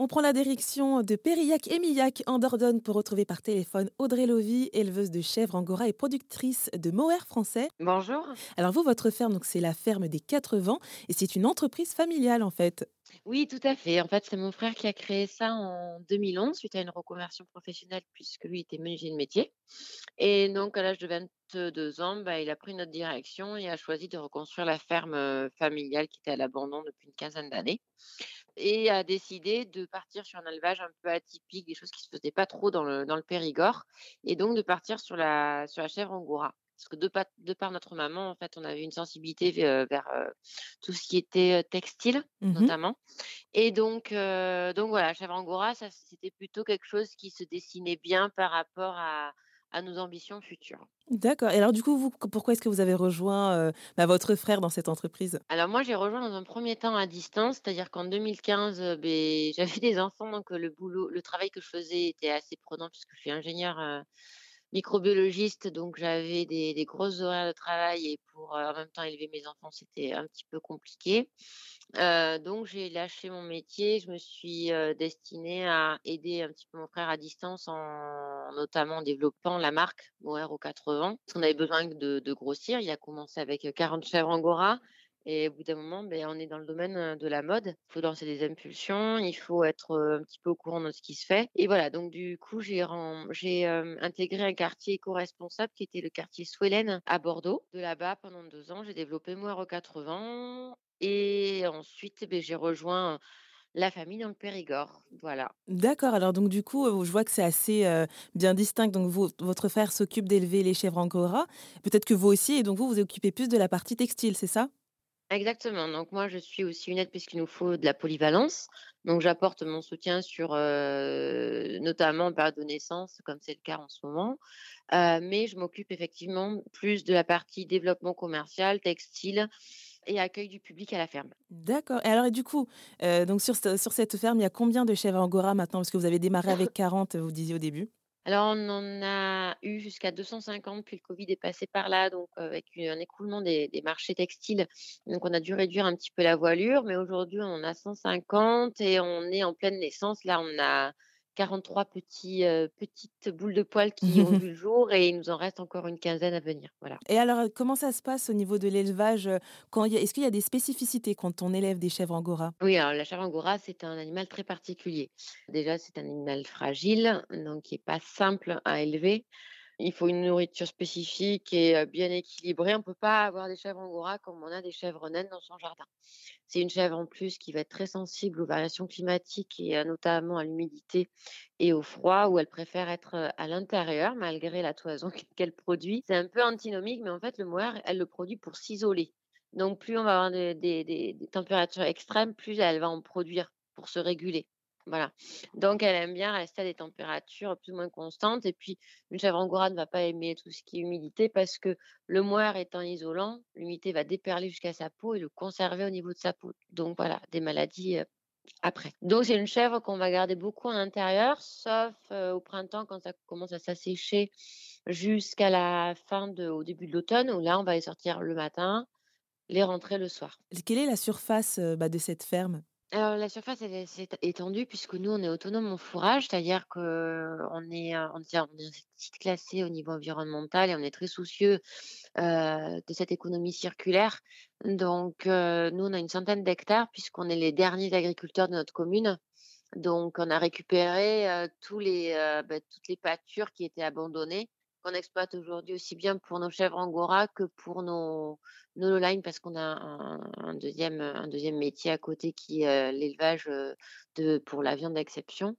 On prend la direction de Périllac et Millac en Dordogne pour retrouver par téléphone Audrey Lovy, éleveuse de chèvres angora et productrice de mohair français. Bonjour. Alors vous, votre ferme, donc c'est la ferme des Quatre Vents et c'est une entreprise familiale en fait. Oui, tout à fait. En fait, c'est mon frère qui a créé ça en 2011 suite à une reconversion professionnelle puisque lui était menuisier de métier. Et donc, à l'âge de 22 ans, bah, il a pris notre direction et a choisi de reconstruire la ferme euh, familiale qui était à l'abandon depuis une quinzaine d'années et a décidé de partir sur un élevage un peu atypique, des choses qui se faisaient pas trop dans le, dans le Périgord, et donc de partir sur la, sur la chèvre angora. Parce que de, de par notre maman, en fait, on avait une sensibilité vers, vers euh, tout ce qui était euh, textile, Mhm. notamment. Et donc, euh, donc voilà, chèvre angora, c'était plutôt quelque chose qui se dessinait bien par rapport à, à nos ambitions futures. D'accord. Et alors du coup, vous, pourquoi est-ce que vous avez rejoint euh, bah, votre frère dans cette entreprise? Alors moi, j'ai rejoint dans un premier temps à distance, c'est-à-dire qu'en 2015, euh, ben, j'avais des enfants, donc euh, le boulot, le travail que je faisais était assez prenant puisque je suis ingénieure microbiologiste, donc j'avais des, grosses horaires de travail et pour en même temps élever mes enfants, c'était un petit peu compliqué. Donc j'ai lâché mon métier, je me suis destinée à aider un petit peu mon frère à distance en notamment développant la marque Mohair au 80 parce avait besoin de grossir. Il a commencé avec 40 chèvres angora et au bout d'un moment, ben, on est dans le domaine de la mode. Il faut lancer des impulsions, il faut être un petit peu au courant de ce qui se fait. Et voilà, donc du coup, j'ai intégré un quartier éco-responsable qui était le quartier Swellen à Bordeaux. De là-bas, pendant deux ans, j'ai développé Moire 80. Et ensuite, ben, j'ai rejoint la famille dans le Périgord. Voilà. D'accord. Alors donc du coup, je vois que c'est assez bien distinct. Donc votre frère s'occupe d'élever les chèvres angora. Peut-être que vous aussi, et donc vous vous occupez plus de la partie textile, c'est ça? Exactement. Donc moi, je suis aussi une aide puisqu'il nous faut de la polyvalence. Donc j'apporte mon soutien sur euh, notamment en période de naissance, comme c'est le cas en ce moment. Euh, mais je m'occupe effectivement plus de la partie développement commercial, textile et accueil du public à la ferme. D'accord. Et alors, et du coup, euh, donc sur, sur cette ferme, il y a combien de chèvres angora maintenant? Parce que vous avez démarré avec 40, vous disiez au début. Alors, on en a eu jusqu'à 250, puis le Covid est passé par là, donc avec un écoulement des, des marchés textiles. Donc, on a dû réduire un petit peu la voilure, mais aujourd'hui, on en a 150 et on est en pleine naissance. Là, on a 43 petits, euh, petites boules de poils qui ont vu le jour et il nous en reste encore une quinzaine à venir. Voilà. Et alors, euh, comment ça se passe au niveau de l'élevage euh, Est-ce qu'il y a des spécificités quand on élève des chèvres angora? Oui, alors la chèvre angora, c'est un animal très particulier. Déjà, c'est un animal fragile, donc qui est pas simple à élever. Il faut une nourriture spécifique et bien équilibrée. On peut pas avoir des chèvres angora comme on a des chèvres naines dans son jardin. C'est une chèvre en plus qui va être très sensible aux variations climatiques et notamment à l'humidité et au froid, où elle préfère être à l'intérieur malgré la toison qu'elle produit. C'est un peu antinomique, mais en fait, le mohair, elle le produit pour s'isoler. Donc, plus on va avoir des températures extrêmes, plus elle va en produire pour se réguler. Voilà. Donc, elle aime bien rester à des températures plus ou moins constantes. Et puis, une chèvre angora ne va pas aimer tout ce qui est humidité parce que le mohair étant isolant, l'humidité va déperler jusqu'à sa peau et le conserver au niveau de sa peau. Donc, voilà, des maladies euh, après. Donc, c'est une chèvre qu'on va garder beaucoup en intérieur, sauf euh, au printemps quand ça commence à s'assécher jusqu'à la fin de, au début de l'automne, où là, on va les sortir le matin, les rentrer le soir. Quelle est la surface euh, bah, de cette ferme? Alors, la surface, elle est étendue puisque nous, on est autonome en fourrage, c'est-à-dire qu'on est, euh, on est, on est classé au niveau environnemental et on est très soucieux euh, de cette économie circulaire. Donc, euh, nous, on a une centaine d'hectares puisqu'on est les derniers agriculteurs de notre commune. Donc, on a récupéré euh, tous les, euh, bah, toutes les pâtures qui étaient abandonnées, qu'on exploite aujourd'hui aussi bien pour nos chèvres angora que pour nos, nos parce qu'on a un, un deuxième, un deuxième métier à côté qui est euh, l'élevage euh, de, pour la viande d'exception.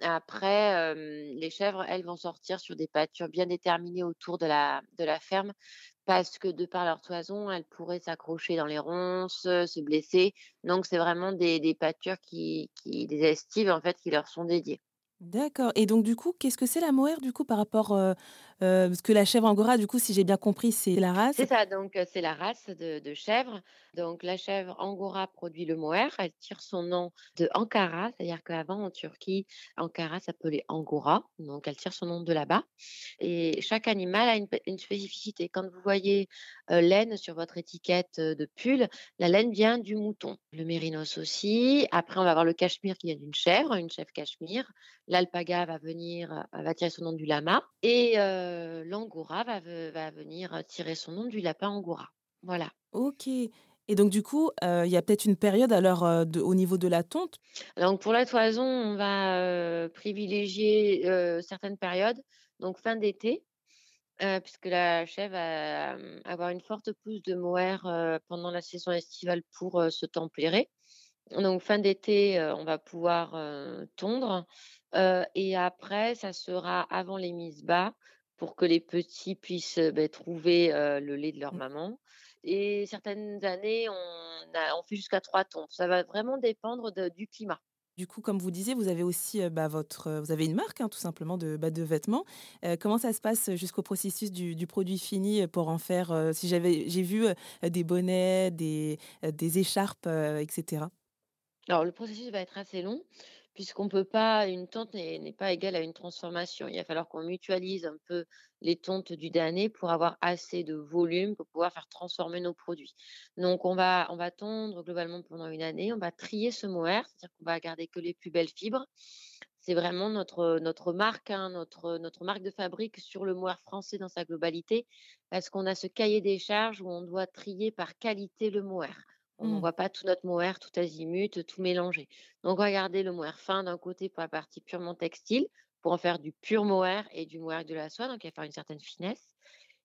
Après, euh, les chèvres, elles vont sortir sur des pâtures bien déterminées autour de la, de la ferme, parce que de par leur toison, elles pourraient s'accrocher dans les ronces, se blesser. Donc, c'est vraiment des, des pâtures qui, qui, des estives, en fait, qui leur sont dédiées. D'accord. Et donc, du coup, qu'est-ce que c'est la mohair, du coup, par rapport euh, Euh, parce que la chèvre angora, du coup, si j'ai bien compris, c'est la race. C'est ça, donc euh, c'est la race de, chèvre. Donc la chèvre angora produit le mohair. Elle tire son nom de Ankara, c'est-à-dire qu'avant en Turquie, Ankara s'appelait Angora. Donc elle tire son nom de là-bas. Et chaque animal a une, spécificité. Quand vous voyez euh, laine sur votre étiquette de pull, la laine vient du mouton. Le mérinos aussi. Après, on va avoir le cachemire qui vient d'une chèvre, une chèvre cachemire. L'alpaga va venir, va tirer son nom du lama. Et l'angora va, ve- va venir tirer son nom du lapin angora. Voilà. Ok. Et donc, du coup, euh, il y a peut-être une période alors euh, de- au niveau de la tonte? Donc pour la toison, on va euh, privilégier euh, certaines périodes, donc fin d'été, euh, puisque la chèvre va euh, avoir une forte pousse de mohair euh, pendant la saison estivale pour euh, se tempérer. Donc fin d'été, euh, on va pouvoir euh, tondre, euh, et après, ça sera avant les mises bas pour que les petits puissent ben, trouver euh, le lait de leur Mm. maman. Et certaines années, on, a- on fait jusqu'à trois tonds. Ça va vraiment dépendre de- du climat. Du coup, comme vous disiez, vous avez aussi bah, votre, vous avez une marque, hein, tout simplement, de, bah, de vêtements. Euh, comment ça se passe jusqu'au processus du, du produit fini pour en faire euh, Si j'avais, j'ai vu des bonnets, des, des écharpes, etc. Alors, le processus va être assez long, puisqu'on peut pas, une tonte n'est pas égale à une transformation. Il va falloir qu'on mutualise un peu les tontes du damné pour avoir assez de volume pour pouvoir faire transformer nos produits. Donc, on va, on va tondre globalement pendant une année. On va trier ce mohair, c'est-à-dire qu'on va garder que les plus belles fibres. C'est vraiment notre, notre marque, hein, notre, notre marque de fabrique sur le mohair français dans sa globalité, parce qu'on a ce cahier des charges où on doit trier par qualité le mohair. On Mm. n'envoie pas tout notre mohair, tout azimut, tout mélanger. Donc, garder le mohair fin d'un côté pour la partie purement textile, pour en faire du pur mohair et du mohair de la soie, donc il va faire une certaine finesse.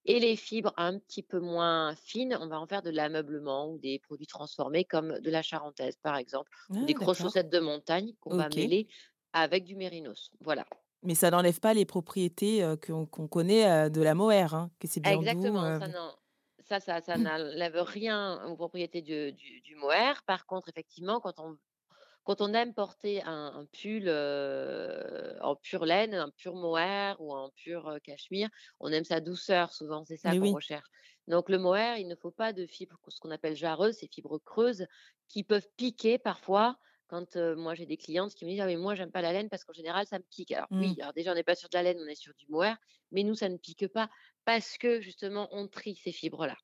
Et les fibres un petit peu moins fines, on va en faire de l'ameublement ou des produits transformés comme de la charentaise, par exemple, ou Ah, des grosses chaussettes de montagne qu'on va mêler avec du mérinos. Voilà. Mais ça n'enlève pas les propriétés euh, qu'on connaît euh, de la mohair, hein, que c'est bien doux. Exactement, euh, ça n'en ça ça ça n'enlève rien aux propriétés du du du mohair. Par contre, effectivement, quand on quand on aime porter un un pull, heu, en pure laine, un pur mohair ou un pur, heu, cachemire, on aime sa douceur souvent, c'est ça qu'on oui. recherche. Donc le mohair, il ne faut pas de fibres, ce qu'on appelle jarreuses, ces fibres creuses qui peuvent piquer parfois quand, moi j'ai des clientes qui me disent: «Ah mais moi j'aime pas la laine parce qu'en général ça me pique». Alors oui, alors déjà on n'est pas sur de la laine, on est sur du mohair, mais nous ça ne pique pas parce que justement on trie ces fibres-là,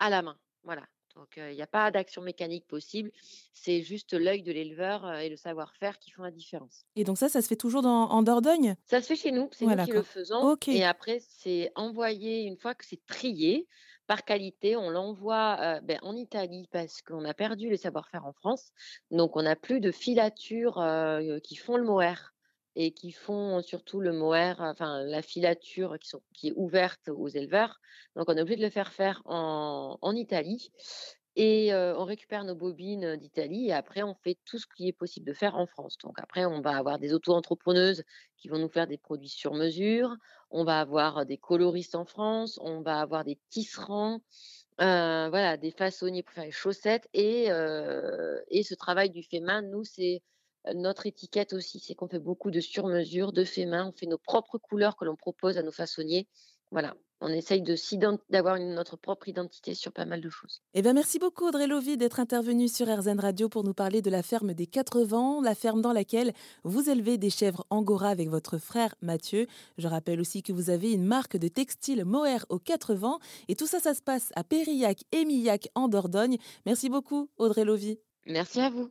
à la main, voilà. Donc il n'y a pas d'action mécanique possible, c'est juste l'œil de l'éleveur, et le savoir-faire qui font la différence. Et donc ça, ça se fait toujours dans, en Dordogne Ça se fait chez nous, c'est nous qui le faisons et après c'est envoyé une fois que c'est trié par qualité, on l'envoie, beh, en Italie parce qu'on a perdu les savoir-faire en France. Donc on n'a plus de filatures, qui font le mohair et qui font surtout le mohair, enfin la filature qui est ouverte aux éleveurs. Donc on est obligé de le faire faire en Italie et heu, on récupère nos bobines, d'Italie et après on fait tout ce qui est possible de faire en France. Donc après on va avoir des auto-entrepreneuses qui vont nous faire des produits sur mesure, on va avoir des coloristes en France, on va avoir des tisserands, heu, voilà, des façonniers pour faire les chaussettes et heu et ce travail du fait main, nous, c'est, notre étiquette aussi, c'est qu'on fait beaucoup de sur mesure, de fait main. On fait nos propres couleurs que l'on propose à nos façonniers. Voilà, on essaye d'avoir notre propre identité sur pas mal de choses. Eh bien, merci beaucoup Audrey Lovy d'être intervenue sur RZN Radio pour nous parler de la ferme des Quatre Vents, la ferme dans laquelle vous élevez des chèvres angora avec votre frère Mathieu. Je rappelle aussi que vous avez une marque de textile mohair aux Quatre Vents et tout ça, ça se passe à Périllac et Millac en Dordogne. Merci beaucoup Audrey Lovy. Merci à vous.